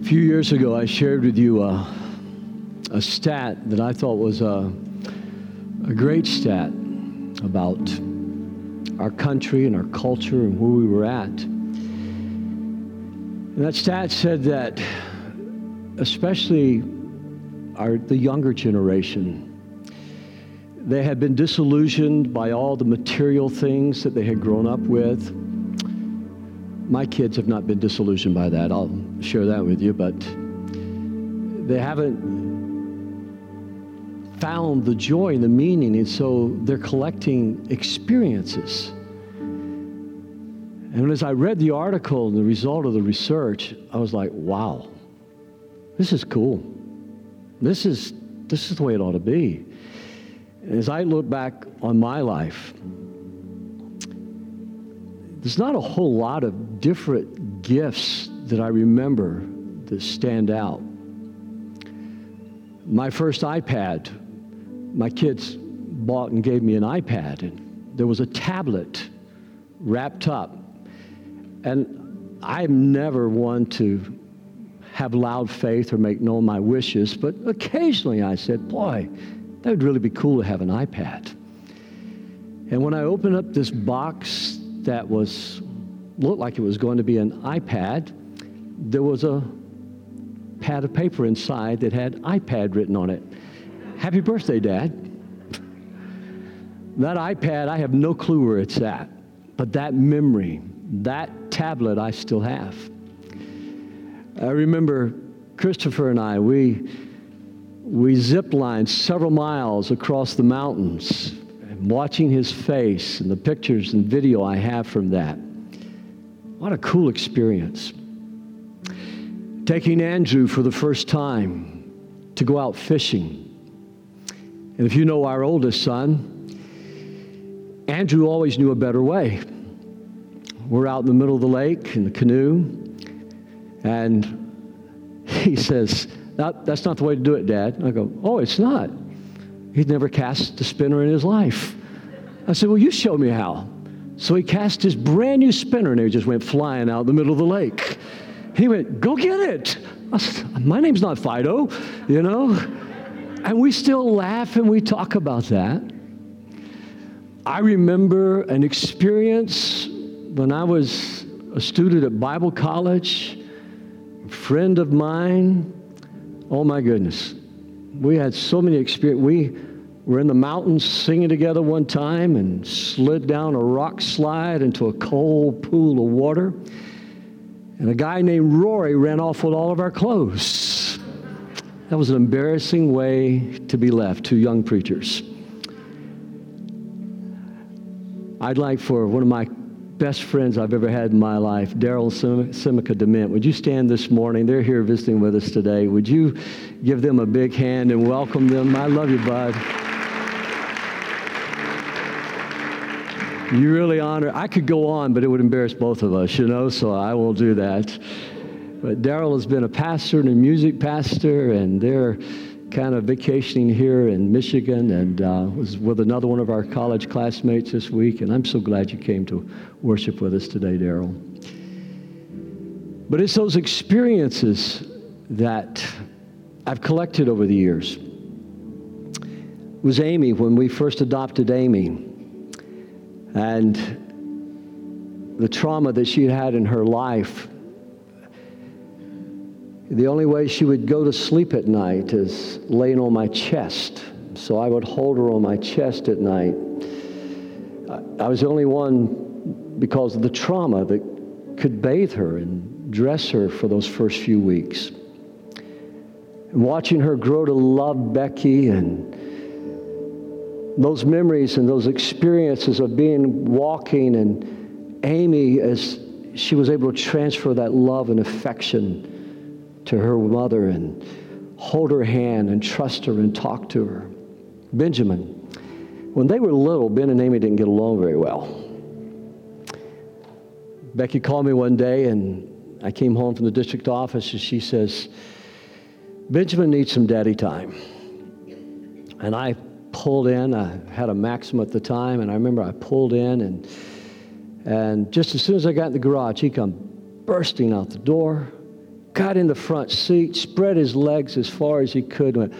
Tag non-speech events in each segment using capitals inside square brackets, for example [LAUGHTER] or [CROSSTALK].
A few years ago, I shared with you a, a stat that I thought was a, a great stat about our country and our culture and where we were at. And that stat said that, especially our, the younger generation, they had been disillusioned by all the material things that they had grown up with. My kids have not been disillusioned by that. I'll share that with you, but they haven't found the joy and the meaning, and so they're collecting experiences. And as I read the article and the result of the research, I was like, wow, this is cool. This is, this is the way it ought to be. And as I look back on my life, there's not a whole lot of different gifts that I remember that stand out. My first iPad, my kids bought and gave me an iPad, and there was a tablet wrapped up. And I'm never one to have loud faith or make known my wishes, but occasionally I said, Boy, that would really be cool to have an iPad. And when I opened up this box that was looked like it was going to be an iPad, there was a pad of paper inside that had iPad written on it. Happy birthday, Dad. That iPad, I have no clue where it's at, but that memory, that tablet, I still have. I remember Christopher and I, we, we zip lined several miles across the mountains, watching his face and the pictures and video I have from that. What a cool experience. Taking Andrew for the first time to go out fishing. And if you know our oldest son, Andrew always knew a better way. We're out in the middle of the lake in the canoe, and [LAUGHS] he says, that, That's not the way to do it, Dad. I go, Oh, it's not. He'd never cast a spinner in his life. I said, Well, you show me how. So he cast his brand new spinner, and it just went flying out in the middle of the lake. He went, Go get it. I Said, My name's not Fido, you know? And we still laugh and we talk about that. I remember an experience when I was a student at Bible college, a friend of mine. Oh my goodness. We had so many experiences. We were in the mountains singing together one time and slid down a rock slide into a cold pool of water. And a guy named Rory ran off with all of our clothes. That was an embarrassing way to be left, two young preachers. I'd like for one of my best friends I've ever had in my life, Daryl Simica Dement. Would you stand this morning? They're here visiting with us today. Would you give them a big hand and welcome them? I love you, bud. You really honor. I could go on, but it would embarrass both of us, you know, so I won't do that. But Daryl has been a pastor and a music pastor, and they're kind of vacationing here in Michigan and uh, was with another one of our college classmates this week. And I'm so glad you came to worship with us today, Daryl. But it's those experiences that I've collected over the years. It was Amy when we first adopted Amy. And the trauma that she had in her life the only way she would go to sleep at night is laying on my chest. So I would hold her on my chest at night. I was the only one, because of the trauma, that could bathe her and dress her for those first few weeks. And watching her grow to love Becky and those memories and those experiences of being walking and Amy as she was able to transfer that love and affection to her mother and hold her hand and trust her and talk to her. Benjamin, when they were little, Ben and Amy didn't get along very well. Becky called me one day and I came home from the district office and she says, Benjamin needs some daddy time. And I pulled in. I had a Maxim at the time, and I remember I pulled in and And just as soon as I got in the garage, he come bursting out the door, got in the front seat, spread his legs as far as he could, went,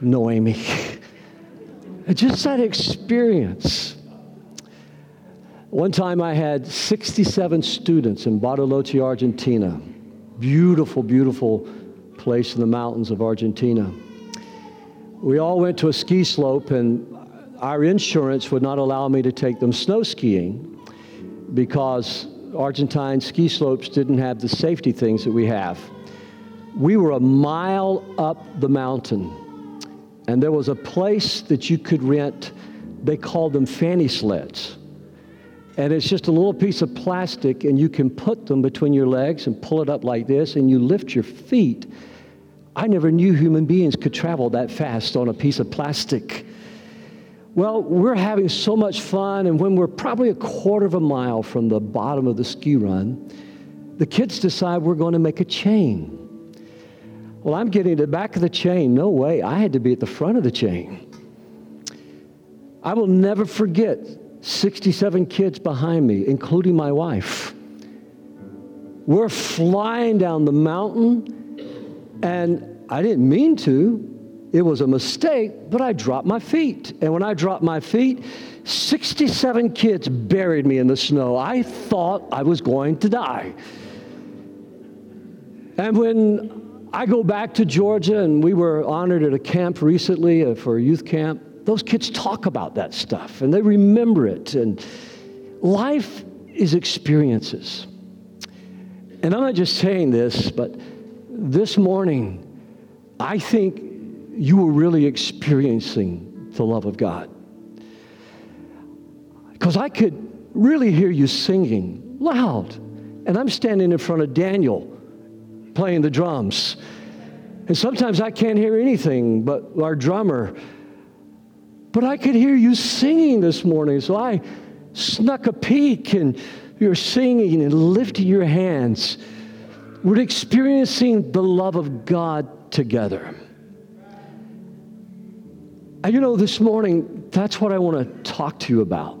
no, Amy. [LAUGHS] just that experience. One time I had 67 students in Bariloche, Argentina. Beautiful, beautiful place in the mountains of Argentina. We all went to a ski slope, and our insurance would not allow me to take them snow skiing because Argentine ski slopes didn't have the safety things that we have. We were a mile up the mountain, and there was a place that you could rent. They called them fanny sleds. And it's just a little piece of plastic, and you can put them between your legs and pull it up like this, and you lift your feet. I never knew human beings could travel that fast on a piece of plastic. Well, we're having so much fun, and when we're probably a quarter of a mile from the bottom of the ski run, the kids decide we're going to make a chain. Well, I'm getting to the back of the chain. No way. I had to be at the front of the chain. I will never forget 67 kids behind me, including my wife. We're flying down the mountain, and I didn't mean to. It was a mistake, but I dropped my feet. And when I dropped my feet, 67 kids buried me in the snow. I thought I was going to die. And when I go back to Georgia, and we were honored at a camp recently uh, for a youth camp, those kids talk about that stuff and they remember it. And life is experiences. And I'm not just saying this, but this morning, I think you were really experiencing the love of God. Because I could really hear you singing loud. And I'm standing in front of Daniel playing the drums. And sometimes I can't hear anything but our drummer but I could hear you singing this morning, so I snuck a peek and you're singing and lifting your hands. We're experiencing the love of God together. And you know, this morning, that's what I want to talk to you about.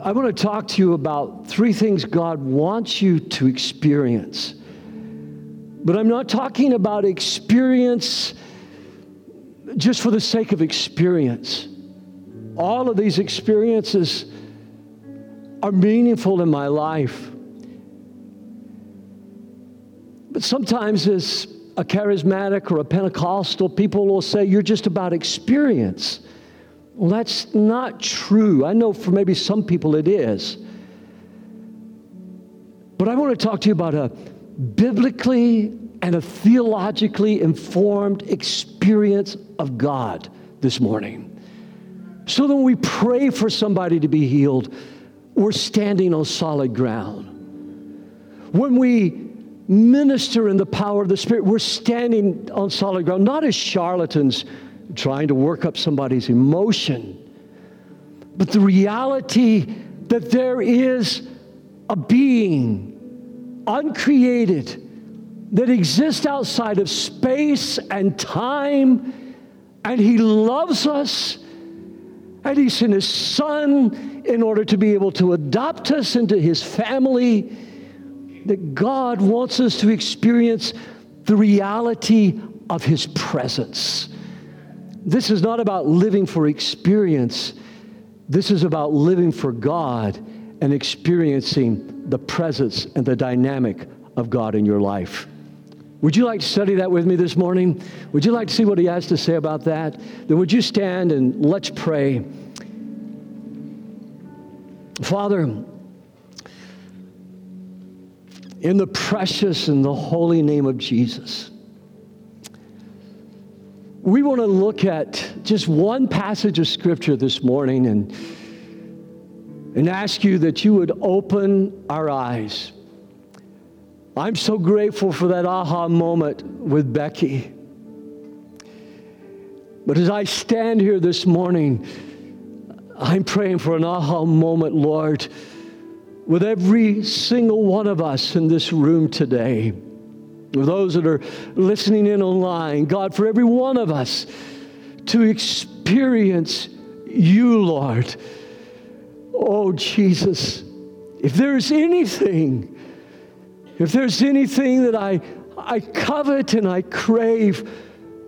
I want to talk to you about three things God wants you to experience. But I'm not talking about experience just for the sake of experience. All of these experiences are meaningful in my life. But sometimes, as a charismatic or a Pentecostal, people will say, You're just about experience. Well, that's not true. I know for maybe some people it is. But I want to talk to you about a biblically and a theologically informed experience of God this morning. So that when we pray for somebody to be healed, we're standing on solid ground. When we minister in the power of the Spirit, we're standing on solid ground, not as charlatans trying to work up somebody's emotion, but the reality that there is a being uncreated that exists outside of space and time, and He loves us, and He sent His Son in order to be able to adopt us into His family. That God wants us to experience the reality of His presence. This is not about living for experience. This is about living for God and experiencing the presence and the dynamic of God in your life. Would you like to study that with me this morning? Would you like to see what he has to say about that? Then would you stand and let's pray. Father, in the precious and the holy name of Jesus, we want to look at just one passage of scripture this morning and, and ask you that you would open our eyes. I'm so grateful for that aha moment with Becky. But as I stand here this morning, I'm praying for an aha moment, Lord, with every single one of us in this room today, with those that are listening in online, God, for every one of us to experience you, Lord. Oh, Jesus, if there's anything, if there's anything that I, I covet and I crave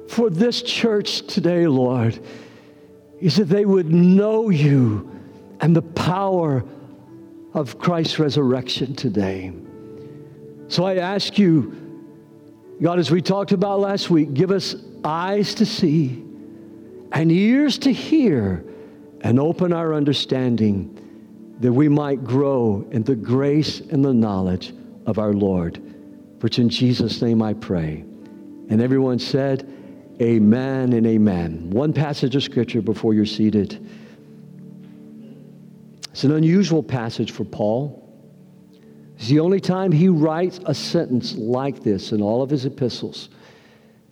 for this church today, Lord, is that they would know you and the power of Christ's resurrection today. So I ask you, God, as we talked about last week, give us eyes to see and ears to hear and open our understanding that we might grow in the grace and the knowledge of our Lord. For it's in Jesus' name I pray. And everyone said, Amen and amen. One passage of scripture before you're seated. It's an unusual passage for Paul. It's the only time he writes a sentence like this in all of his epistles.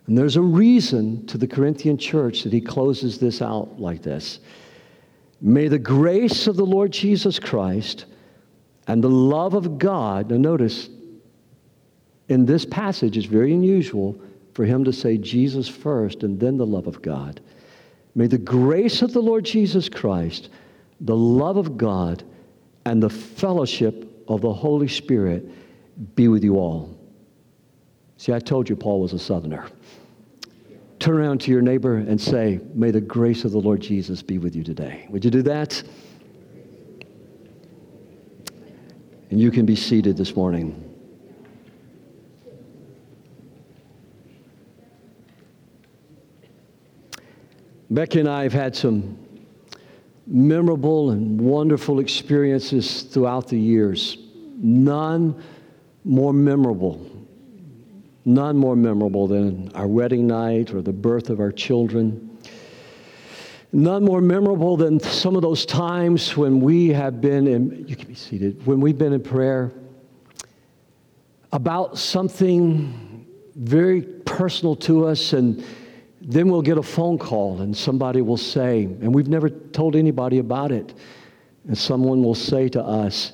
And there's a reason to the Corinthian church that he closes this out like this. May the grace of the Lord Jesus Christ and the love of God, now notice, in this passage, it's very unusual for him to say Jesus first and then the love of God. May the grace of the Lord Jesus Christ, the love of God, and the fellowship of the Holy Spirit be with you all. See, I told you Paul was a southerner. Turn around to your neighbor and say, May the grace of the Lord Jesus be with you today. Would you do that? And you can be seated this morning. Becky and I have had some memorable and wonderful experiences throughout the years. None more memorable none more memorable than our wedding night or the birth of our children. None more memorable than some of those times when we have been in, you can be seated, when we've been in prayer about something very personal to us, and then we'll get a phone call and somebody will say, and we've never told anybody about it, and someone will say to us,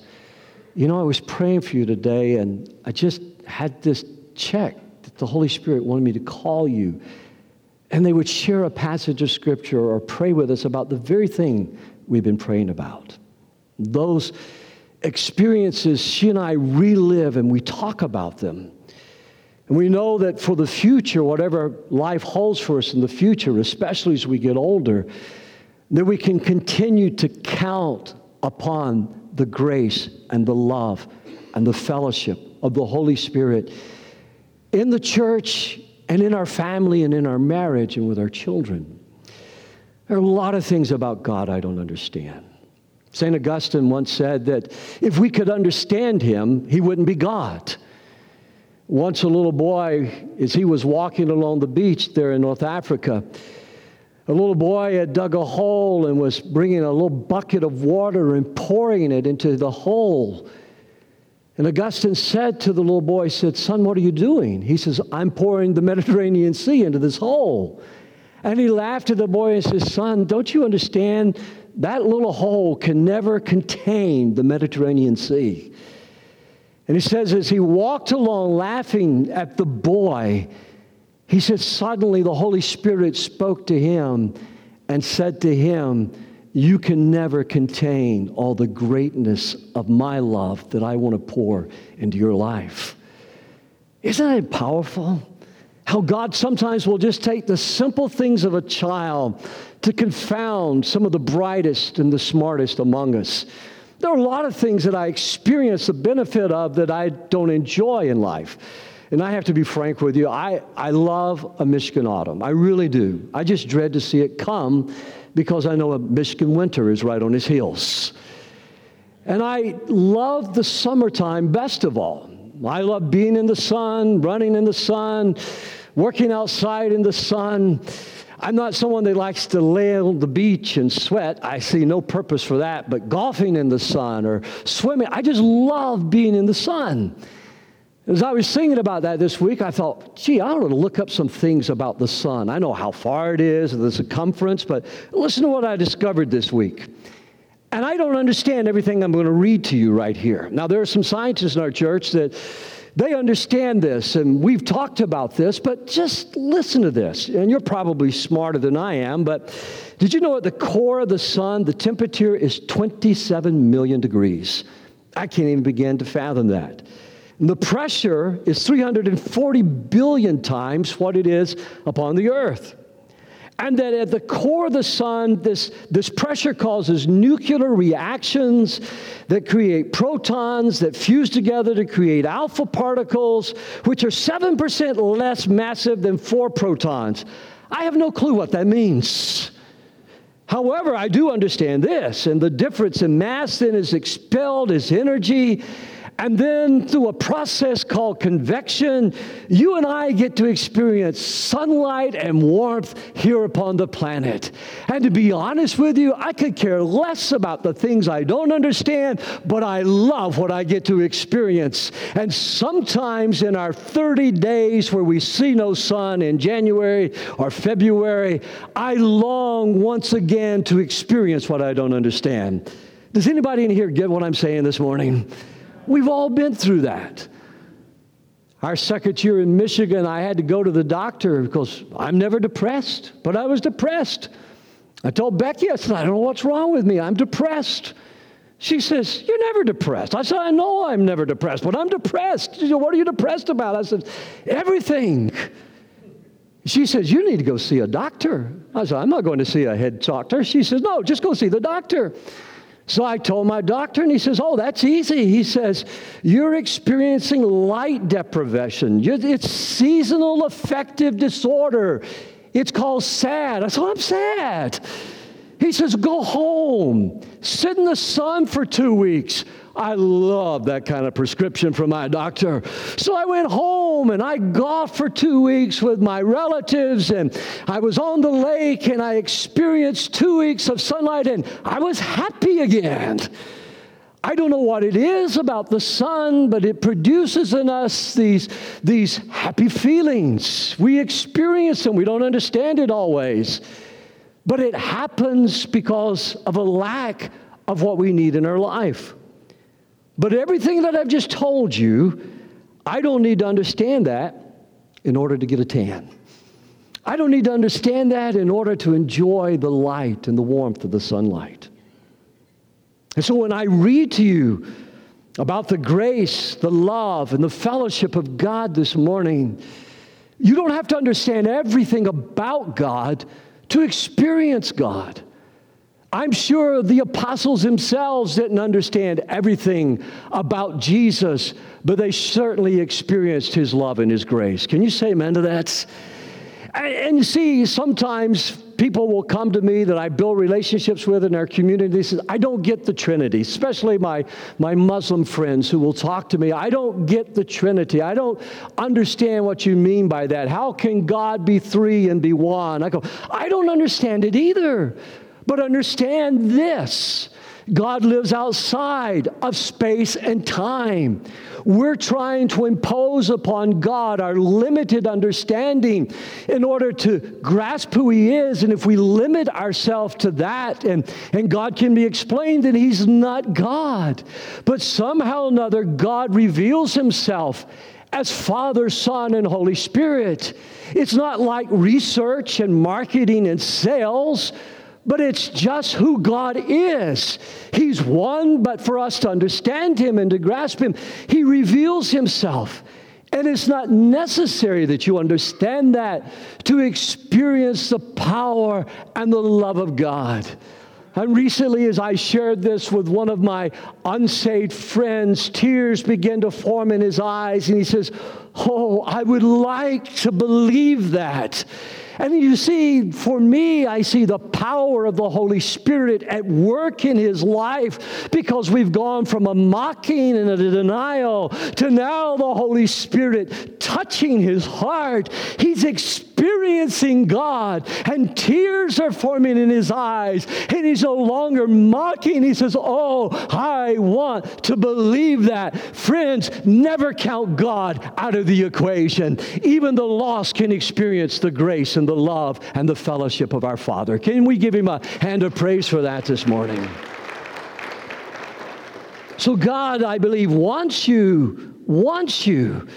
You know, I was praying for you today, and I just had this check that the Holy Spirit wanted me to call you. And they would share a passage of Scripture or pray with us about the very thing we've been praying about. Those experiences, she and I relive and we talk about them. And we know that for the future, whatever life holds for us in the future, especially as we get older, that we can continue to count upon the grace and the love and the fellowship of the Holy Spirit in the church and in our family and in our marriage and with our children. There are a lot of things about God I don't understand. St. Augustine once said that if we could understand him, he wouldn't be God. Once a little boy, as he was walking along the beach there in North Africa, a little boy had dug a hole and was bringing a little bucket of water and pouring it into the hole and Augustine said to the little boy, he said, Son, what are you doing? He says, I'm pouring the Mediterranean Sea into this hole. And he laughed at the boy and says, Son, don't you understand? That little hole can never contain the Mediterranean Sea. And he says, as he walked along laughing at the boy, he said, Suddenly the Holy Spirit spoke to him and said to him, you can never contain all the greatness of my love that I want to pour into your life. Isn't that powerful? How God sometimes will just take the simple things of a child to confound some of the brightest and the smartest among us. There are a lot of things that I experience the benefit of that I don't enjoy in life. And I have to be frank with you, I, I love a Michigan autumn. I really do. I just dread to see it come because I know a Michigan winter is right on his heels. And I love the summertime best of all. I love being in the sun, running in the sun, working outside in the sun. I'm not someone that likes to lay on the beach and sweat. I see no purpose for that. But golfing in the sun or swimming, I just love being in the sun. As I was thinking about that this week, I thought, gee, I ought to look up some things about the sun. I know how far it is, the circumference, but listen to what I discovered this week. And I don't understand everything I'm going to read to you right here. Now, there are some scientists in our church that they understand this, and we've talked about this, but just listen to this. And you're probably smarter than I am, but did you know at the core of the sun, the temperature is 27 million degrees? I can't even begin to fathom that. And the pressure is 340 billion times what it is upon the earth and that at the core of the sun, this, this pressure causes nuclear reactions that create protons that fuse together to create alpha particles, which are 7% less massive than four protons. I have no clue what that means. However, I do understand this, and the difference in mass then is expelled as energy and then through a process called convection, you and I get to experience sunlight and warmth here upon the planet. And to be honest with you, I could care less about the things I don't understand, but I love what I get to experience. And sometimes in our 30 days where we see no sun in January or February, I long once again to experience what I don't understand. Does anybody in here get what I'm saying this morning? We've all been through that. Our second year in Michigan, I had to go to the doctor because I'm never depressed, but I was depressed. I told Becky, I said, I don't know what's wrong with me. I'm depressed. She says, You're never depressed. I said, I know I'm never depressed, but I'm depressed. She said, What are you depressed about? I said, Everything. She says, You need to go see a doctor. I said, I'm not going to see a head doctor. She says, No, just go see the doctor. So I told my doctor, and he says, Oh, that's easy. He says, You're experiencing light deprivation. It's seasonal affective disorder. It's called SAD. I said, I'm sad. He says, Go home, sit in the sun for two weeks. I love that kind of prescription from my doctor. So I went home and I golfed for two weeks with my relatives, and I was on the lake and I experienced two weeks of sunlight, and I was happy again. I don't know what it is about the sun, but it produces in us these, these happy feelings. We experience them, we don't understand it always. But it happens because of a lack of what we need in our life. But everything that I've just told you, I don't need to understand that in order to get a tan. I don't need to understand that in order to enjoy the light and the warmth of the sunlight. And so when I read to you about the grace, the love, and the fellowship of God this morning, you don't have to understand everything about God to experience God. I'm sure the apostles themselves didn't understand everything about Jesus, but they certainly experienced his love and his grace. Can you say amen to that? And you see, sometimes people will come to me that I build relationships with in our community. They say, I don't get the Trinity, especially my, my Muslim friends who will talk to me. I don't get the Trinity. I don't understand what you mean by that. How can God be three and be one? I go, I don't understand it either. But understand this God lives outside of space and time. We're trying to impose upon God our limited understanding in order to grasp who He is. And if we limit ourselves to that and, and God can be explained, then He's not God. But somehow or another, God reveals Himself as Father, Son, and Holy Spirit. It's not like research and marketing and sales but it's just who God is. He's one, but for us to understand Him and to grasp Him, He reveals Himself. And it's not necessary that you understand that to experience the power and the love of God. And recently, as I shared this with one of my unsaved friends, tears began to form in his eyes, and he says, Oh, I would like to believe that. And you see, for me, I see the power of the Holy Spirit at work in his life because we've gone from a mocking and a denial to now the Holy Spirit touching his heart. He's experiencing God, and tears are forming in his eyes, and he's no longer mocking. He says, Oh, I want to believe that. Friends, never count God out of the equation. Even the lost can experience the grace and the love and the fellowship of our Father. Can we give him a hand of praise for that this morning? So, God, I believe, wants you wants you.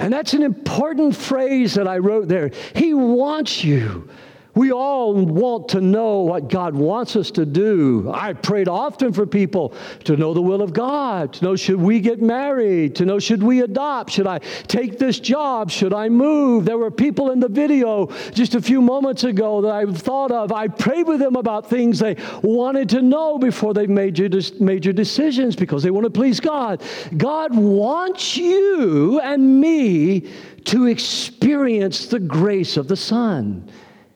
And that's an important phrase that I wrote there. He wants you. We all want to know what God wants us to do. I prayed often for people to know the will of God, to know should we get married, to know should we adopt, should I take this job, should I move. There were people in the video just a few moments ago that I thought of. I prayed with them about things they wanted to know before they made major decisions because they want to please God. God wants you and me to experience the grace of the Son.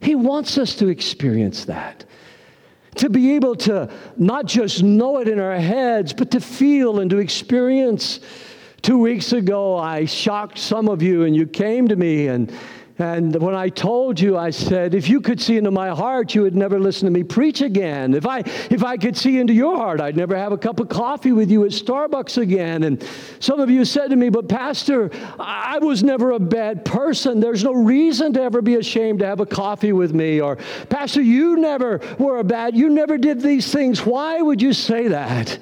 He wants us to experience that. To be able to not just know it in our heads, but to feel and to experience. Two weeks ago, I shocked some of you, and you came to me and and when I told you, I said, if you could see into my heart, you would never listen to me preach again. If I, if I could see into your heart, I'd never have a cup of coffee with you at Starbucks again. And some of you said to me, but Pastor, I was never a bad person. There's no reason to ever be ashamed to have a coffee with me. Or, Pastor, you never were a bad, you never did these things. Why would you say that?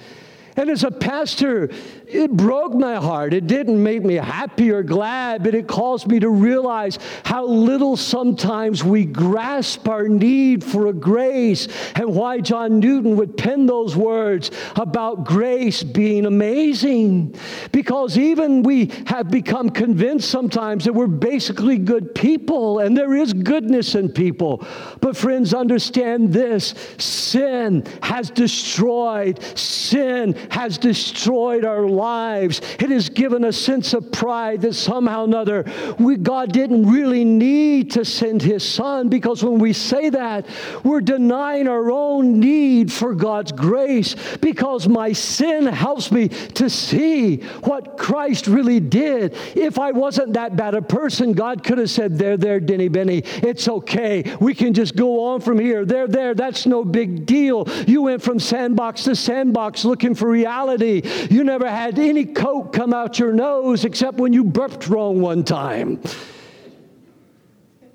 And as a pastor, it broke my heart. It didn't make me happy or glad, but it caused me to realize how little sometimes we grasp our need for a grace and why John Newton would pen those words about grace being amazing. Because even we have become convinced sometimes that we're basically good people and there is goodness in people. But friends, understand this sin has destroyed, sin has destroyed our lives lives. It has given a sense of pride that somehow or another we, God didn't really need to send his son because when we say that, we're denying our own need for God's grace because my sin helps me to see what Christ really did. If I wasn't that bad a person, God could have said, There, there, Denny Benny, it's okay. We can just go on from here. There, there, that's no big deal. You went from sandbox to sandbox looking for reality. You never had had any coke come out your nose except when you burped wrong one time.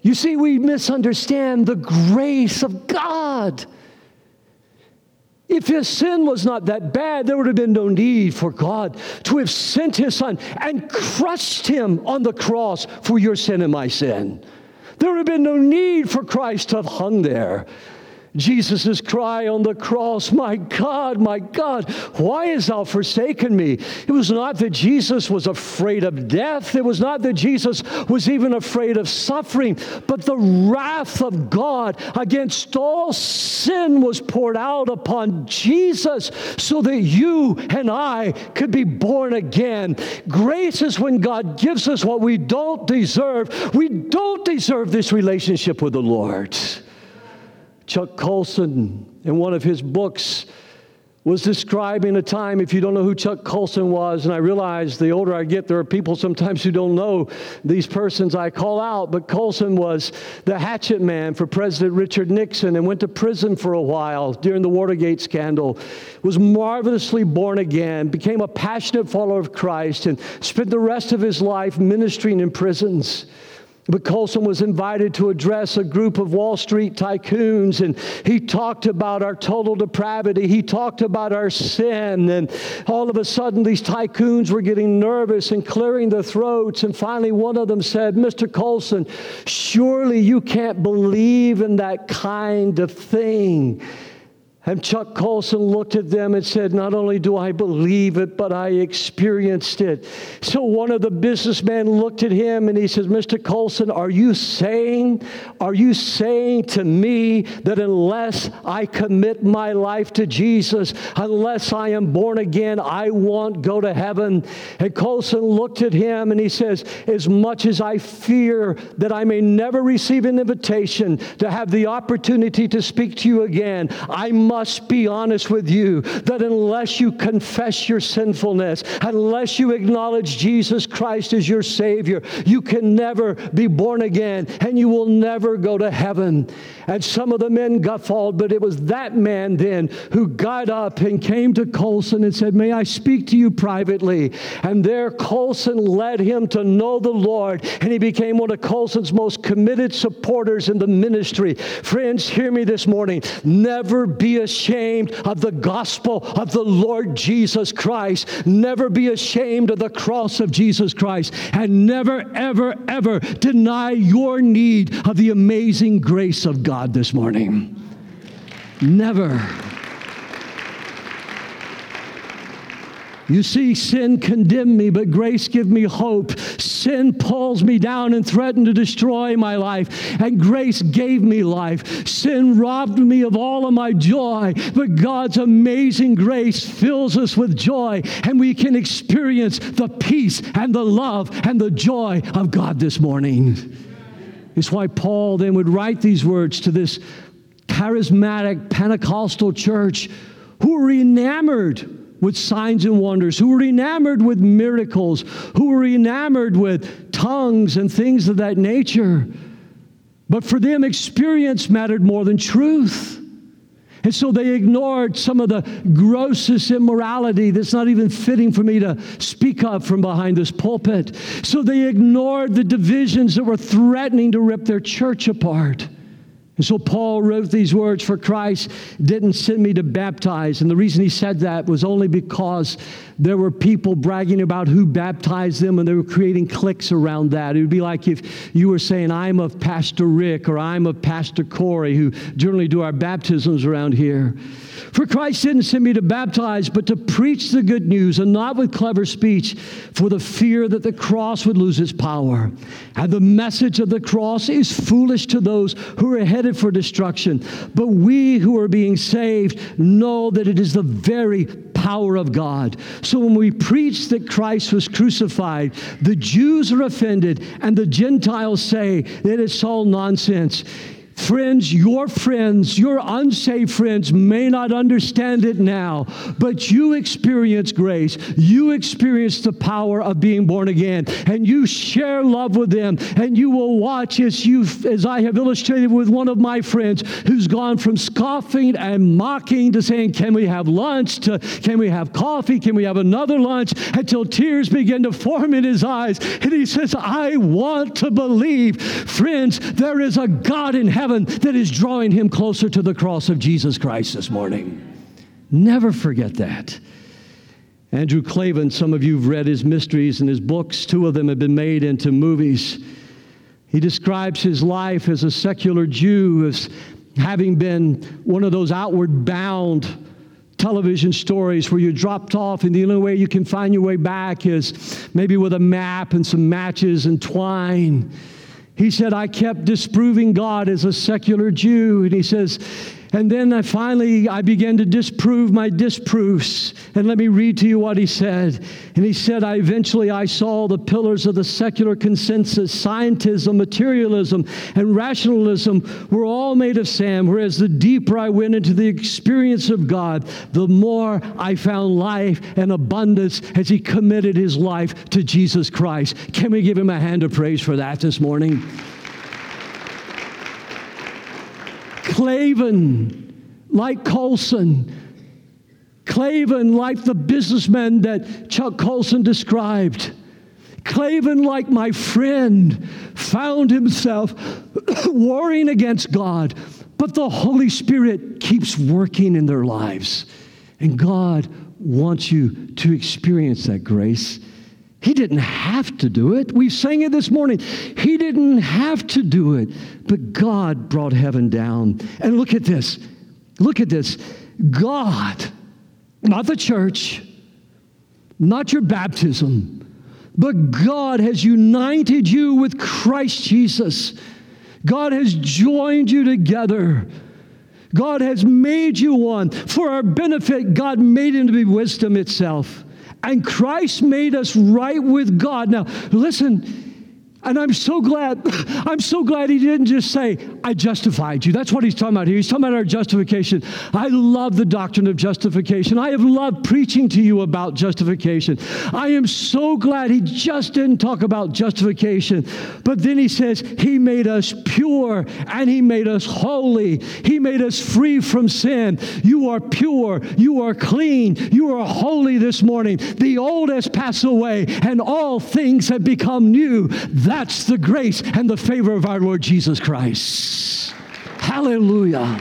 You see, we misunderstand the grace of God. If his sin was not that bad, there would have been no need for God to have sent his son and crushed him on the cross for your sin and my sin. There would have been no need for Christ to have hung there. Jesus' cry on the cross, My God, my God, why hast thou forsaken me? It was not that Jesus was afraid of death. It was not that Jesus was even afraid of suffering, but the wrath of God against all sin was poured out upon Jesus so that you and I could be born again. Grace is when God gives us what we don't deserve. We don't deserve this relationship with the Lord. Chuck Colson, in one of his books, was describing a time, if you don't know who Chuck Colson was, and I realize the older I get, there are people sometimes who don't know these persons I call out, but Colson was the hatchet man for President Richard Nixon and went to prison for a while during the Watergate scandal, was marvelously born again, became a passionate follower of Christ, and spent the rest of his life ministering in prisons. But Colson was invited to address a group of Wall Street tycoons, and he talked about our total depravity. He talked about our sin, and all of a sudden, these tycoons were getting nervous and clearing their throats. And finally, one of them said, Mr. Colson, surely you can't believe in that kind of thing. And Chuck Colson looked at them and said, Not only do I believe it, but I experienced it. So one of the businessmen looked at him and he says, Mr. Colson, are you saying, are you saying to me that unless I commit my life to Jesus, unless I am born again, I won't go to heaven? And Colson looked at him and he says, As much as I fear that I may never receive an invitation to have the opportunity to speak to you again, I must must be honest with you that unless you confess your sinfulness, unless you acknowledge Jesus Christ as your Savior, you can never be born again and you will never go to heaven. And some of the men guffawed, but it was that man then who got up and came to Colson and said, May I speak to you privately? And there Colson led him to know the Lord, and he became one of Colson's most committed supporters in the ministry. Friends, hear me this morning. Never be ashamed of the gospel of the Lord Jesus Christ. Never be ashamed of the cross of Jesus Christ. And never, ever, ever deny your need of the amazing grace of God this morning. Never. You see, sin condemned me, but grace give me hope. Sin pulls me down and threatened to destroy my life, and grace gave me life. Sin robbed me of all of my joy, but God's amazing grace fills us with joy, and we can experience the peace and the love and the joy of God this morning. It's why Paul then would write these words to this charismatic Pentecostal church who were enamored with signs and wonders, who were enamored with miracles, who were enamored with tongues and things of that nature. But for them, experience mattered more than truth. And so they ignored some of the grossest immorality that's not even fitting for me to speak of from behind this pulpit. So they ignored the divisions that were threatening to rip their church apart. And so Paul wrote these words For Christ didn't send me to baptize. And the reason he said that was only because there were people bragging about who baptized them and they were creating cliques around that. It would be like if you were saying, I'm of Pastor Rick or I'm of Pastor Corey, who generally do our baptisms around here. For Christ didn't send me to baptize, but to preach the good news, and not with clever speech, for the fear that the cross would lose its power. And the message of the cross is foolish to those who are headed for destruction. But we who are being saved know that it is the very power of God. So when we preach that Christ was crucified, the Jews are offended and the Gentiles say that it's all nonsense. Friends, your friends, your unsaved friends may not understand it now, but you experience grace. You experience the power of being born again, and you share love with them. And you will watch as you, as I have illustrated with one of my friends, who's gone from scoffing and mocking to saying, "Can we have lunch?" to "Can we have coffee? Can we have another lunch?" Until tears begin to form in his eyes, and he says, "I want to believe." Friends, there is a God in heaven heaven that is drawing him closer to the cross of Jesus Christ this morning. Never forget that. Andrew Klavan, some of you have read his mysteries and his books. Two of them have been made into movies. He describes his life as a secular Jew, as having been one of those outward bound television stories where you're dropped off, and the only way you can find your way back is maybe with a map and some matches and twine. He said, I kept disproving God as a secular Jew. And he says, and then I finally I began to disprove my disproofs. And let me read to you what he said. And he said, I eventually I saw the pillars of the secular consensus, scientism, materialism, and rationalism were all made of sand. Whereas the deeper I went into the experience of God, the more I found life and abundance as he committed his life to Jesus Christ. Can we give him a hand of praise for that this morning? Klavan, like Colson. Klavan, like the businessman that Chuck Colson described. Klavan, like my friend, found himself [COUGHS] warring against God, but the Holy Spirit keeps working in their lives. And God wants you to experience that grace. He didn't have to do it. We sang it this morning. He didn't have to do it, but God brought heaven down. And look at this. Look at this. God, not the church, not your baptism, but God has united you with Christ Jesus. God has joined you together. God has made you one. For our benefit, God made him to be wisdom itself. And Christ made us right with God. Now, listen, and I'm so glad, I'm so glad he didn't just say, I justified you. That's what he's talking about here. He's talking about our justification. I love the doctrine of justification. I have loved preaching to you about justification. I am so glad he just didn't talk about justification. But then he says, He made us pure and He made us holy. He made us free from sin. You are pure. You are clean. You are holy this morning. The old has passed away and all things have become new. That that's the grace and the favor of our Lord Jesus Christ. Hallelujah.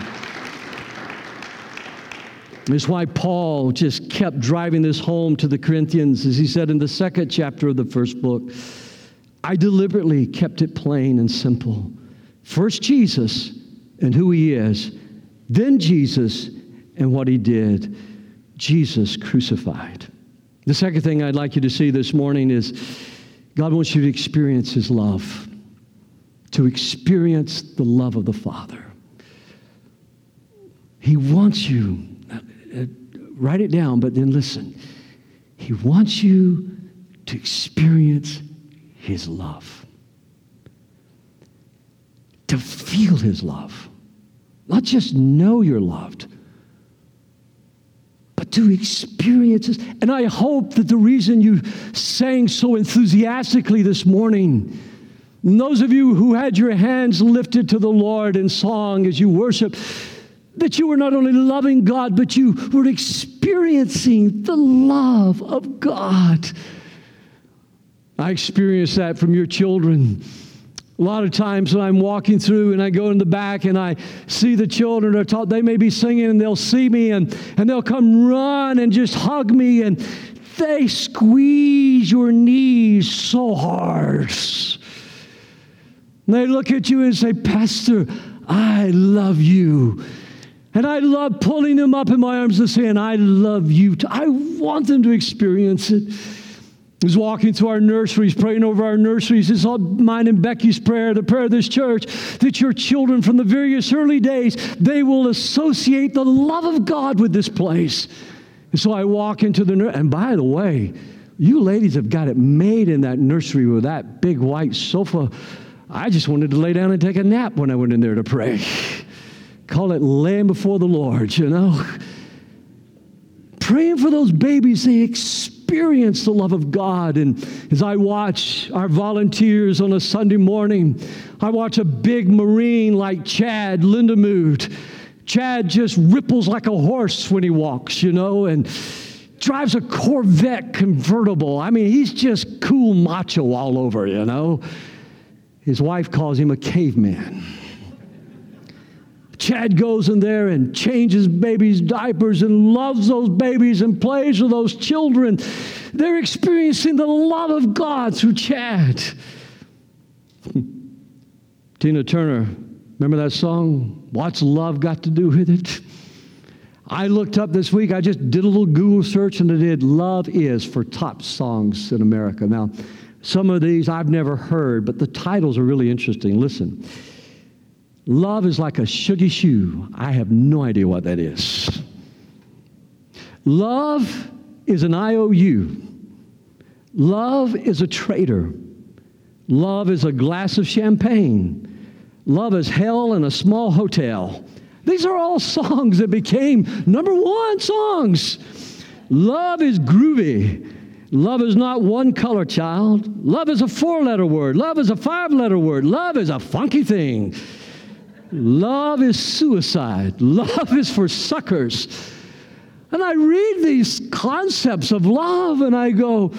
It's why Paul just kept driving this home to the Corinthians, as he said in the second chapter of the first book. I deliberately kept it plain and simple. First, Jesus and who he is, then, Jesus and what he did. Jesus crucified. The second thing I'd like you to see this morning is God wants you to experience his love, to experience the love of the Father. He wants you, uh, write it down, but then listen. He wants you to experience his love, to feel his love, not just know you're loved, but to experience it. And I hope that the reason you sang so enthusiastically this morning, those of you who had your hands lifted to the Lord in song as you worship, that you were not only loving God, but you were experiencing the love of God. I experienced that from your children. A lot of times when I'm walking through and I go in the back and I see the children are taught, they may be singing and they'll see me and, and they'll come run and just hug me and they squeeze your knees so hard. And they look at you and say, Pastor, I love you. And I love pulling them up in my arms and saying, I love you. I want them to experience it. Was walking through our nurseries, praying over our nurseries. It's all mine and Becky's prayer, the prayer of this church, that your children from the various early days, they will associate the love of God with this place. And so I walk into the nursery. And by the way, you ladies have got it made in that nursery with that big white sofa. I just wanted to lay down and take a nap when I went in there to pray. Call it laying before the Lord, you know. Praying for those babies, they experience the love of God. And as I watch our volunteers on a Sunday morning, I watch a big Marine like Chad Lindemood. Chad just ripples like a horse when he walks, you know, and drives a Corvette convertible. I mean, he's just cool macho all over, you know. His wife calls him a caveman. Chad goes in there and changes babies' diapers and loves those babies and plays with those children. They're experiencing the love of God through Chad. [LAUGHS] Tina Turner, remember that song? What's love got to do with it? I looked up this week, I just did a little Google search and I did Love Is for top songs in America. Now, some of these I've never heard, but the titles are really interesting. Listen. Love is like a sugary shoe. I have no idea what that is. Love is an IOU. Love is a traitor. Love is a glass of champagne. Love is hell in a small hotel. These are all songs that became number one songs. Love is groovy. Love is not one color, child. Love is a four letter word. Love is a five letter word. Love is a funky thing. Love is suicide. [LAUGHS] Love is for suckers. And I read these concepts of love and I go,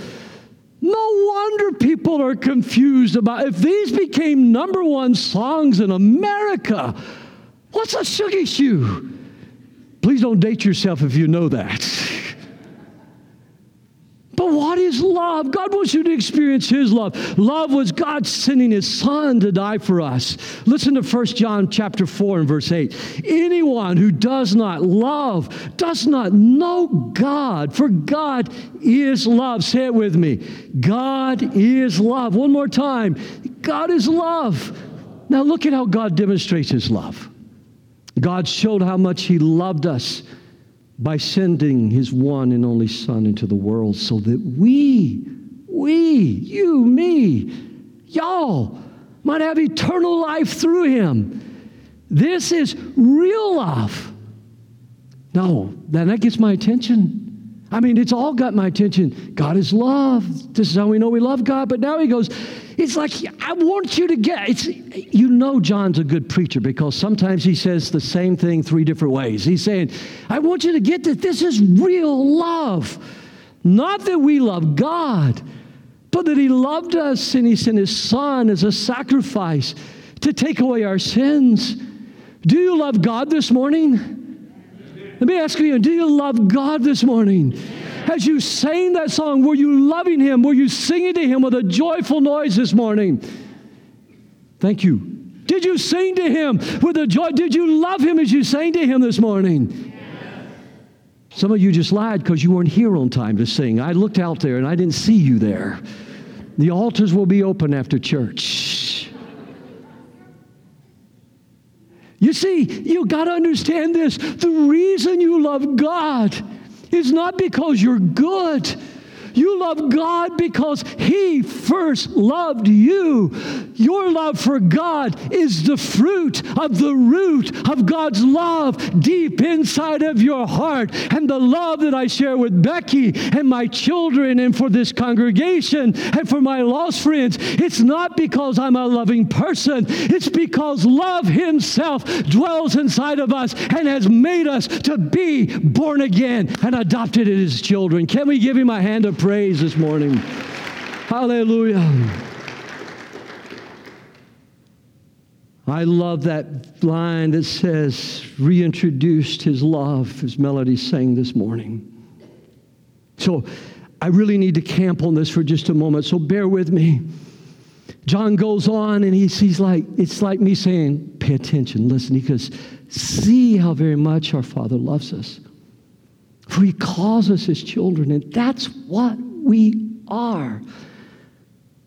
no wonder people are confused about if these became number one songs in America, what's a sugar shoe? Please don't date yourself if you know that. [LAUGHS] But what is love? God wants you to experience His love. Love was God sending His Son to die for us. Listen to 1 John chapter 4 and verse 8. Anyone who does not love does not know God, for God is love. Say it with me. God is love. One more time. God is love. Now look at how God demonstrates His love. God showed how much He loved us by sending his one and only Son into the world so that we, we, you, me, y'all might have eternal life through him. This is real love. No, then that gets my attention. I mean, it's all got my attention. God is love. This is how we know we love God. But now he goes, it's like, I want you to get, it's, you know John's a good preacher because sometimes he says the same thing three different ways. He's saying, I want you to get that this is real love. Not that we love God, but that he loved us and he sent his son as a sacrifice to take away our sins. Do you love God this morning? Let me ask you, do you love God this morning? As you sang that song, were you loving Him? Were you singing to Him with a joyful noise this morning? Thank you. Did you sing to Him with a joy? Did you love Him as you sang to Him this morning? Some of you just lied because you weren't here on time to sing. I looked out there and I didn't see you there. The altars will be open after church. You see, you got to understand this. The reason you love God is not because you're good. You love God because He first loved you. Your love for God is the fruit of the root of God's love deep inside of your heart. And the love that I share with Becky and my children and for this congregation and for my lost friends, it's not because I'm a loving person, it's because love Himself dwells inside of us and has made us to be born again and adopted as His children. Can we give Him a hand of praise? Praise this morning. Hallelujah. I love that line that says, reintroduced his love, as Melody sang this morning. So I really need to camp on this for just a moment, so bear with me. John goes on and he's, he's like, it's like me saying, pay attention, listen, because see how very much our Father loves us. For he calls us his children, and that's what we are.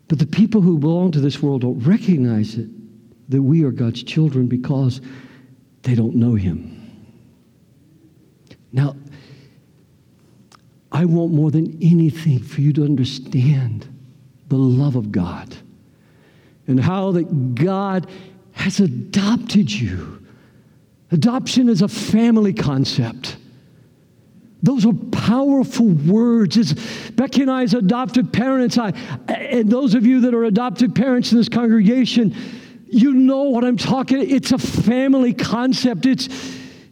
But the people who belong to this world don't recognize it, that we are God's children because they don't know him. Now, I want more than anything for you to understand the love of God and how that God has adopted you. Adoption is a family concept. Those are powerful words. It's Becky and I, as adopted parents, I, and those of you that are adopted parents in this congregation, you know what I'm talking. It's a family concept. It's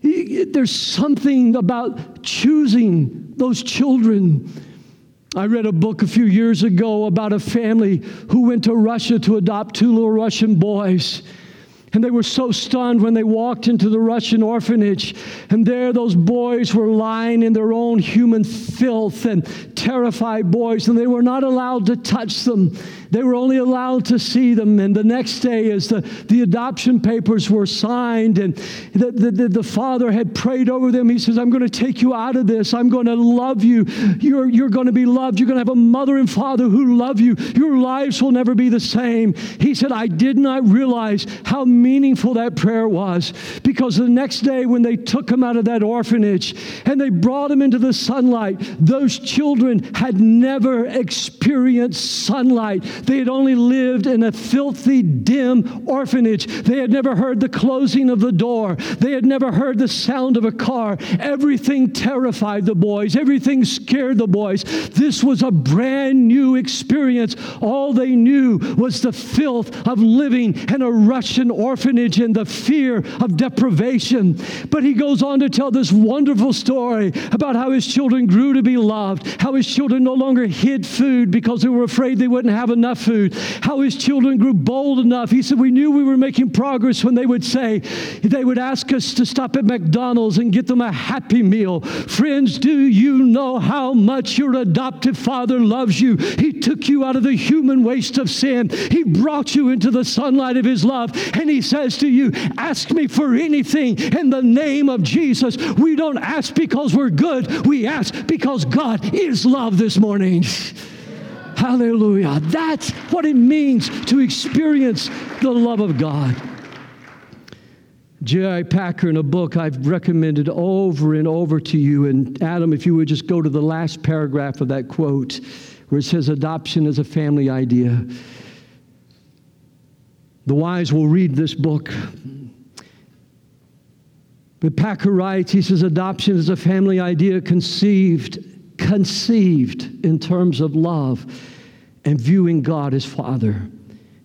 there's something about choosing those children. I read a book a few years ago about a family who went to Russia to adopt two little Russian boys. And they were so stunned when they walked into the Russian orphanage. And there, those boys were lying in their own human filth and terrified boys, and they were not allowed to touch them. They were only allowed to see them. And the next day, as the, the adoption papers were signed and the, the, the father had prayed over them, he says, I'm going to take you out of this. I'm going to love you. You're, you're going to be loved. You're going to have a mother and father who love you. Your lives will never be the same. He said, I did not realize how meaningful that prayer was because the next day, when they took him out of that orphanage and they brought him into the sunlight, those children had never experienced sunlight. They had only lived in a filthy, dim orphanage. They had never heard the closing of the door. They had never heard the sound of a car. Everything terrified the boys, everything scared the boys. This was a brand new experience. All they knew was the filth of living in a Russian orphanage and the fear of deprivation. But he goes on to tell this wonderful story about how his children grew to be loved, how his children no longer hid food because they were afraid they wouldn't have enough enough food, how his children grew bold enough. He said, We knew we were making progress when they would say, they would ask us to stop at McDonald's and get them a happy meal. Friends, do you know how much your adoptive father loves you? He took you out of the human waste of sin, he brought you into the sunlight of his love, and he says to you, Ask me for anything in the name of Jesus. We don't ask because we're good, we ask because God is love this morning. [LAUGHS] Hallelujah. That's what it means to experience the love of God. J.I. Packer, in a book I've recommended over and over to you, and Adam, if you would just go to the last paragraph of that quote where it says adoption is a family idea. The wise will read this book. But Packer writes, he says, adoption is a family idea conceived conceived in terms of love and viewing God as Father.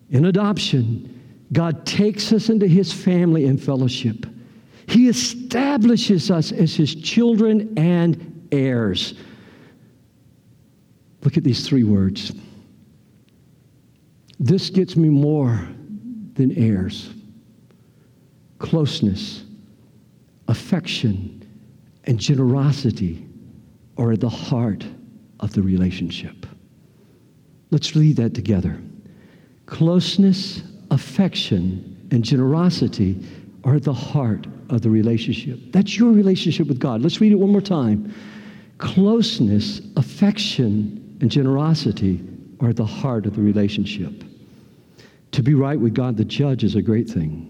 In adoption, God takes us into his family and fellowship. He establishes us as his children and heirs. Look at these three words. This gets me more than heirs closeness, affection, and generosity are at the heart of the relationship. Let's read that together. Closeness, affection, and generosity are at the heart of the relationship. That's your relationship with God. Let's read it one more time. Closeness, affection, and generosity are at the heart of the relationship. To be right with God the judge is a great thing.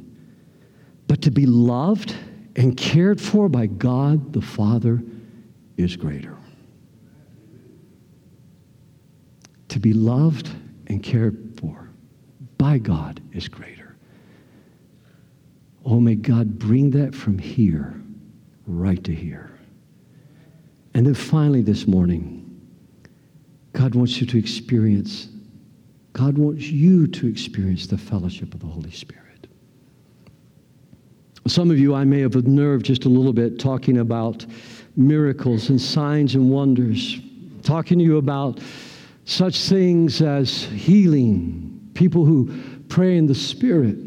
But to be loved and cared for by God the Father is greater. To be loved and cared for by God is greater. Oh, may God bring that from here right to here. And then finally, this morning, God wants you to experience, God wants you to experience the fellowship of the Holy Spirit. Some of you, I may have unnerved just a little bit talking about miracles and signs and wonders, talking to you about such things as healing, people who pray in the Spirit.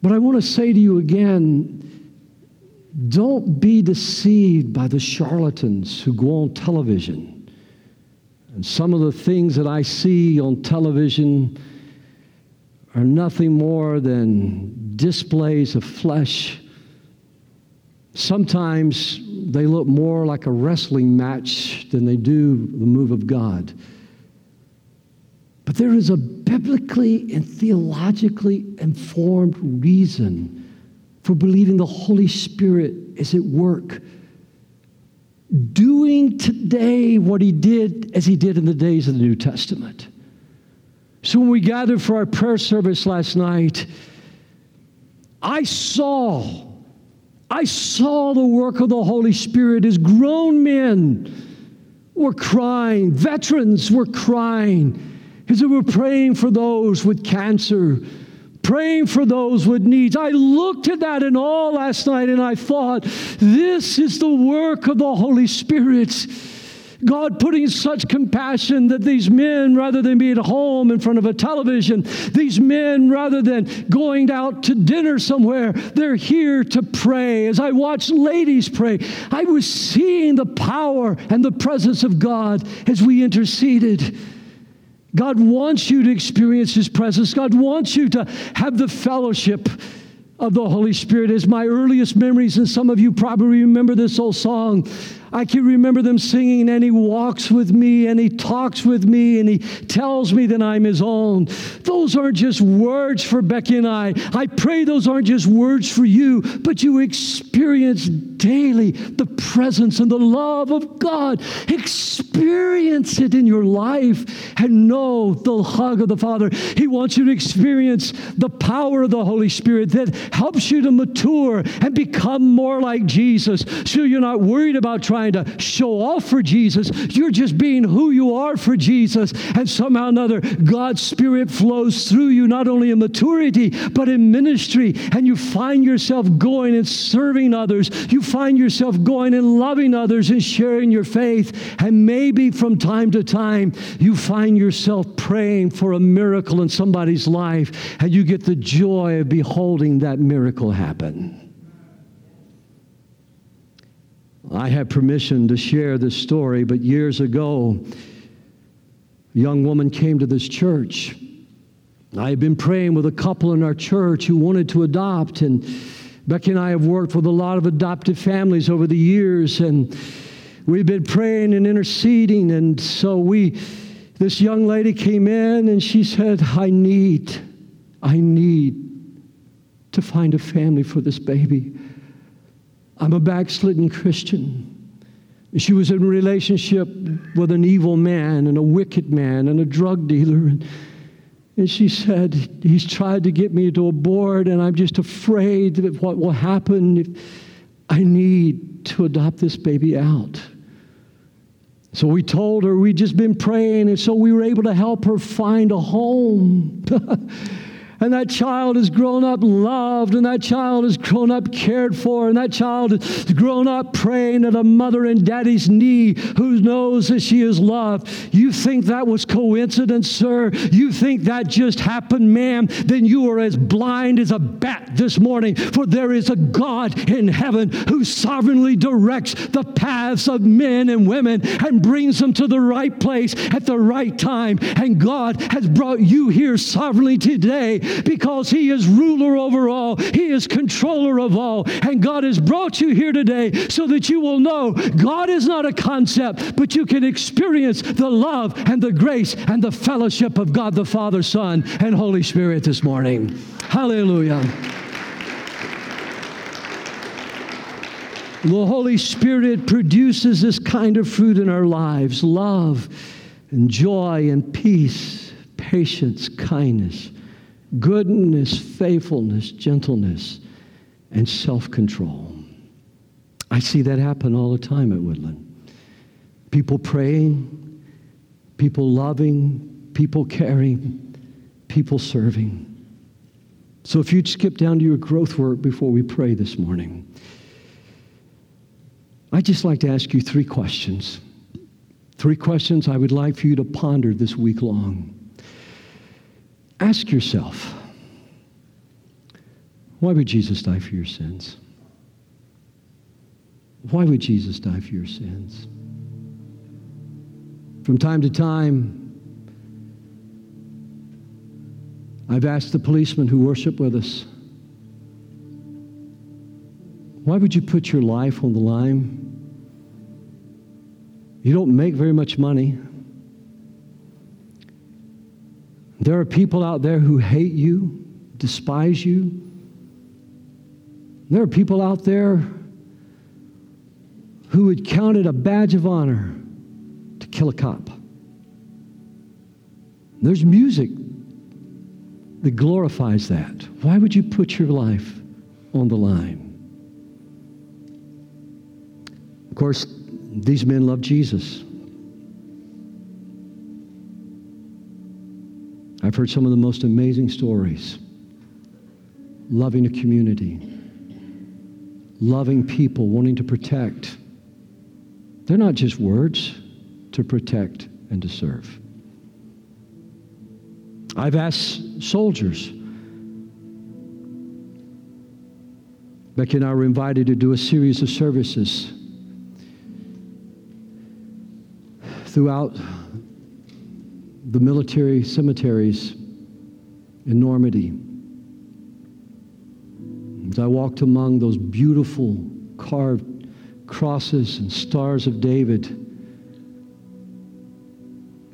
But I want to say to you again don't be deceived by the charlatans who go on television. And some of the things that I see on television are nothing more than displays of flesh. Sometimes they look more like a wrestling match than they do the move of God. But there is a biblically and theologically informed reason for believing the Holy Spirit is at work, doing today what he did as he did in the days of the New Testament. So when we gathered for our prayer service last night, I saw, I saw the work of the Holy Spirit as grown men were crying, veterans were crying, as they were praying for those with cancer praying for those with needs. I looked at that in all last night and I thought, this is the work of the Holy Spirit. God putting such compassion that these men, rather than being at home in front of a television, these men, rather than going out to dinner somewhere, they're here to pray. As I watched ladies pray, I was seeing the power and the presence of God as we interceded. God wants you to experience His presence. God wants you to have the fellowship of the Holy Spirit. As my earliest memories, and some of you probably remember this old song. I can remember them singing, and he walks with me, and he talks with me, and he tells me that I'm his own. Those aren't just words for Becky and I. I pray those aren't just words for you, but you experience daily the presence and the love of God. Experience it in your life and know the hug of the Father. He wants you to experience the power of the Holy Spirit that helps you to mature and become more like Jesus so you're not worried about trying trying to show off for Jesus. You're just being who you are for Jesus. And somehow or another, God's Spirit flows through you, not only in maturity, but in ministry. And you find yourself going and serving others. You find yourself going and loving others and sharing your faith. And maybe from time to time, you find yourself praying for a miracle in somebody's life, and you get the joy of beholding that miracle happen. I have permission to share this story, but years ago, a young woman came to this church. I had been praying with a couple in our church who wanted to adopt, and Becky and I have worked with a lot of adopted families over the years, and we've been praying and interceding. And so we, this young lady came in and she said, I need, I need to find a family for this baby. I'm a backslidden Christian. She was in a relationship with an evil man and a wicked man and a drug dealer. And, and she said, He's tried to get me to abort, and I'm just afraid of what will happen if I need to adopt this baby out. So we told her we'd just been praying, and so we were able to help her find a home. [LAUGHS] and that child has grown up loved, and that child has grown up cared for, and that child has grown up praying at a mother and daddy's knee who knows that she is loved. You think that was coincidence, sir? You think that just happened, ma'am? Then you are as blind as a bat this morning, for there is a God in heaven who sovereignly directs the paths of men and women and brings them to the right place at the right time. And God has brought you here sovereignly today because He is ruler over all, He is controller of all. And God has brought you here today so that you will know God is not a concept, but you can experience the love and the grace and the fellowship of God the Father, Son, and Holy Spirit this morning. Hallelujah. The Holy Spirit produces this kind of fruit in our lives love and joy and peace, patience, kindness, goodness, faithfulness, gentleness, and self control. I see that happen all the time at Woodland. People praying, people loving, people caring, people serving. So if you'd skip down to your growth work before we pray this morning, I'd just like to ask you three questions. Three questions I would like for you to ponder this week long. Ask yourself, why would Jesus die for your sins? Why would Jesus die for your sins? From time to time, I've asked the policemen who worship with us, why would you put your life on the line? You don't make very much money. There are people out there who hate you, despise you. There are people out there who would count it a badge of honor to kill a cop. There's music that glorifies that. Why would you put your life on the line? Of course, these men love Jesus. I've heard some of the most amazing stories. Loving a community, loving people, wanting to protect. They're not just words to protect and to serve. I've asked soldiers. Becky and I were invited to do a series of services throughout the military cemeteries in Normandy. As I walked among those beautiful carved crosses and stars of David,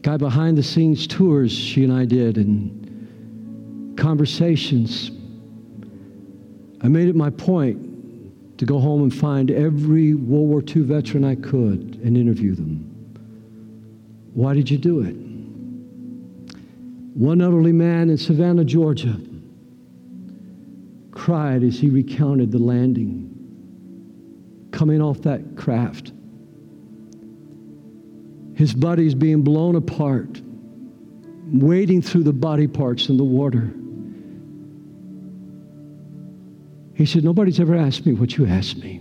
guy behind the scenes tours she and I did and conversations. I made it my point to go home and find every World War II veteran I could and interview them. Why did you do it? One elderly man in Savannah, Georgia, cried as he recounted the landing, coming off that craft. His buddies being blown apart, wading through the body parts in the water. He said, Nobody's ever asked me what you asked me.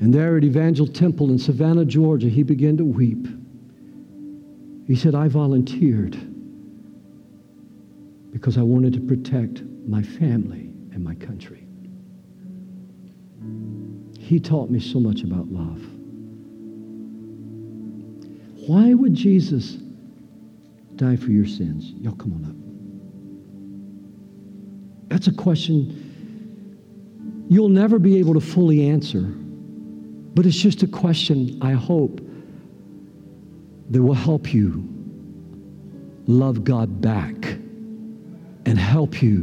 And there at Evangel Temple in Savannah, Georgia, he began to weep. He said, I volunteered because I wanted to protect my family and my country. He taught me so much about love. Why would Jesus die for your sins? Y'all come on up. That's a question you'll never be able to fully answer, but it's just a question I hope that will help you love God back and help you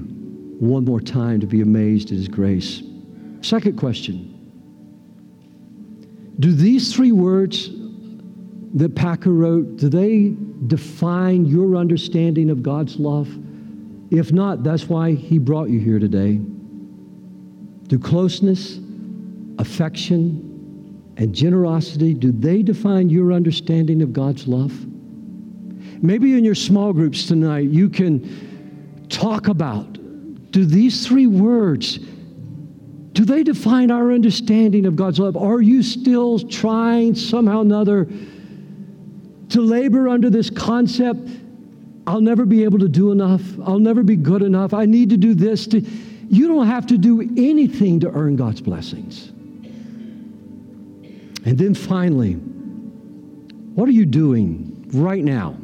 one more time to be amazed at His grace. Second question Do these three words that Packer wrote, do they define your understanding of God's love? If not, that's why He brought you here today. Do closeness, affection, and generosity, do they define your understanding of God's love? Maybe in your small groups tonight, you can talk about? Do these three words do they define our understanding of God's love? Are you still trying somehow or another to labor under this concept? I'll never be able to do enough. I'll never be good enough. I need to do this. To, you don't have to do anything to earn God's blessings. And then finally, what are you doing right now?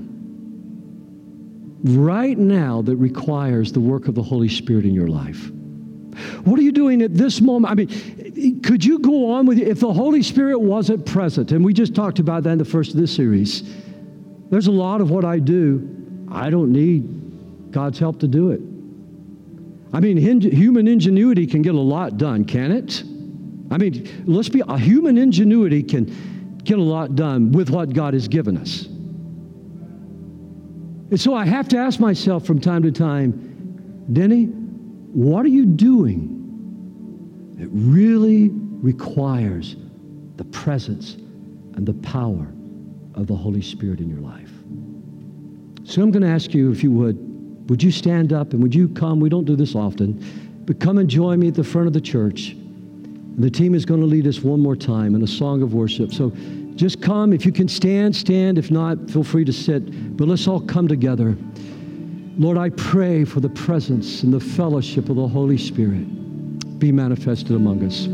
Right now, that requires the work of the Holy Spirit in your life. What are you doing at this moment? I mean, could you go on with it if the Holy Spirit wasn't present? And we just talked about that in the first of this series. There's a lot of what I do, I don't need God's help to do it. I mean, human ingenuity can get a lot done, can it? I mean, let's be, human ingenuity can get a lot done with what God has given us. And so I have to ask myself from time to time, Denny, what are you doing that really requires the presence and the power of the Holy Spirit in your life? So I'm going to ask you, if you would, would you stand up and would you come? We don't do this often, but come and join me at the front of the church. The team is going to lead us one more time in a song of worship. So just come. If you can stand, stand. If not, feel free to sit. But let's all come together. Lord, I pray for the presence and the fellowship of the Holy Spirit be manifested among us.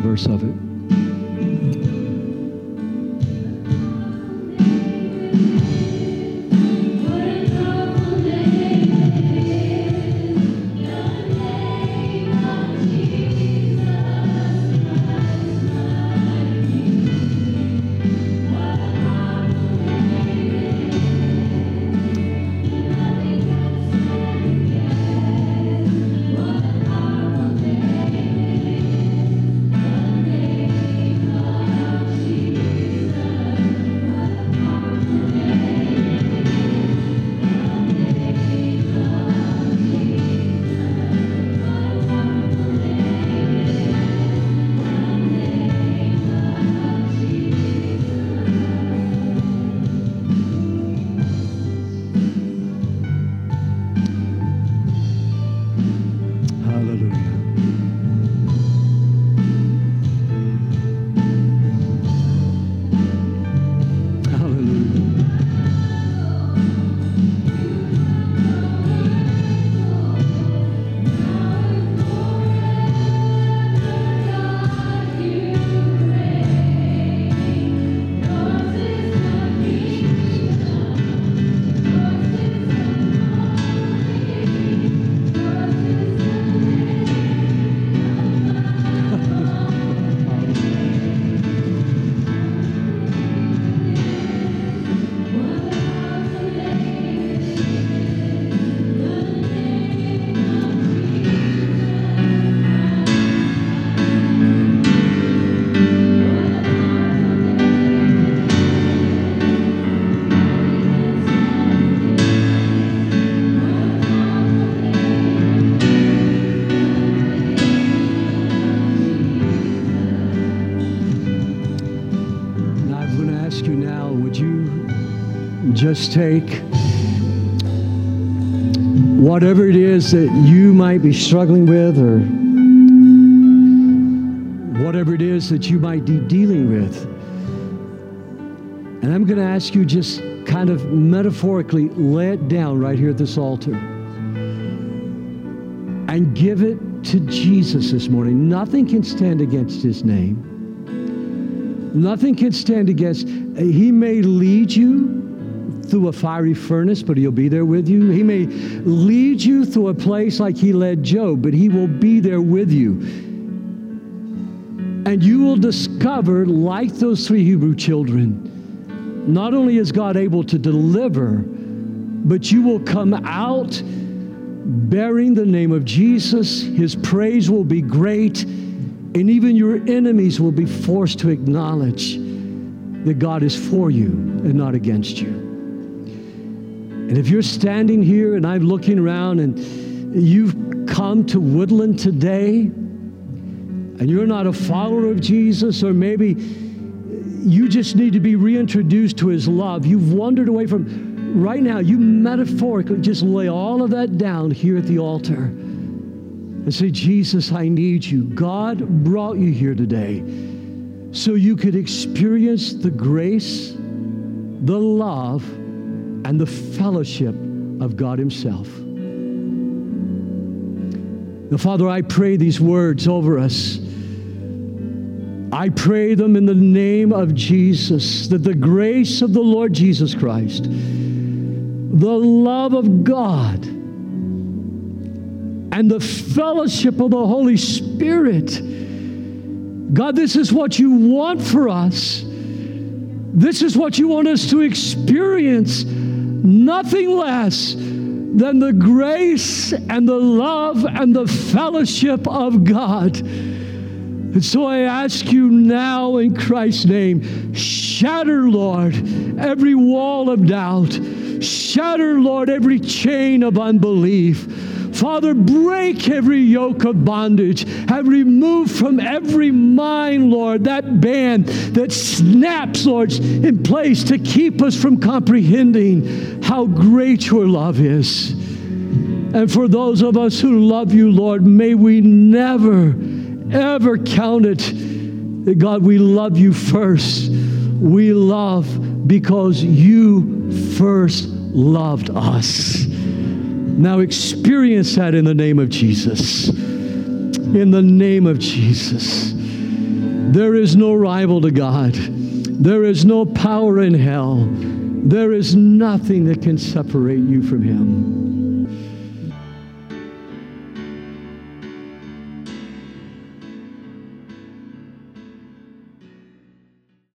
Verse of it. Just take whatever it is that you might be struggling with or whatever it is that you might be dealing with. And I'm going to ask you just kind of metaphorically lay it down right here at this altar and give it to Jesus this morning. Nothing can stand against his name. Nothing can stand against. He may lead you through a fiery furnace, but he'll be there with you. He may lead you through a place like he led Job, but he will be there with you. And you will discover, like those three Hebrew children, not only is God able to deliver, but you will come out bearing the name of Jesus. His praise will be great, and even your enemies will be forced to acknowledge that God is for you and not against you. And if you're standing here and I'm looking around and you've come to Woodland today and you're not a follower of Jesus, or maybe you just need to be reintroduced to his love. You've wandered away from, right now, you metaphorically just lay all of that down here at the altar and say, Jesus, I need you. God brought you here today so you could experience the grace, the love, and the fellowship of God Himself. Now, Father, I pray these words over us. I pray them in the name of Jesus, that the grace of the Lord Jesus Christ, the love of God, and the fellowship of the Holy Spirit. God, this is what you want for us. This is what you want us to experience. Nothing less than the grace and the love and the fellowship of God. And so I ask you now in Christ's name, shatter, Lord, every wall of doubt. Shatter, Lord, every chain of unbelief. Father, break every yoke of bondage. Have removed from every mind, Lord, that band that snaps, Lord, in place to keep us from comprehending how great your love is. And for those of us who love you, Lord, may we never ever counted that God, we love you first. We love because you first loved us. Now experience that in the name of Jesus. In the name of Jesus. There is no rival to God. There is no power in hell. There is nothing that can separate you from Him.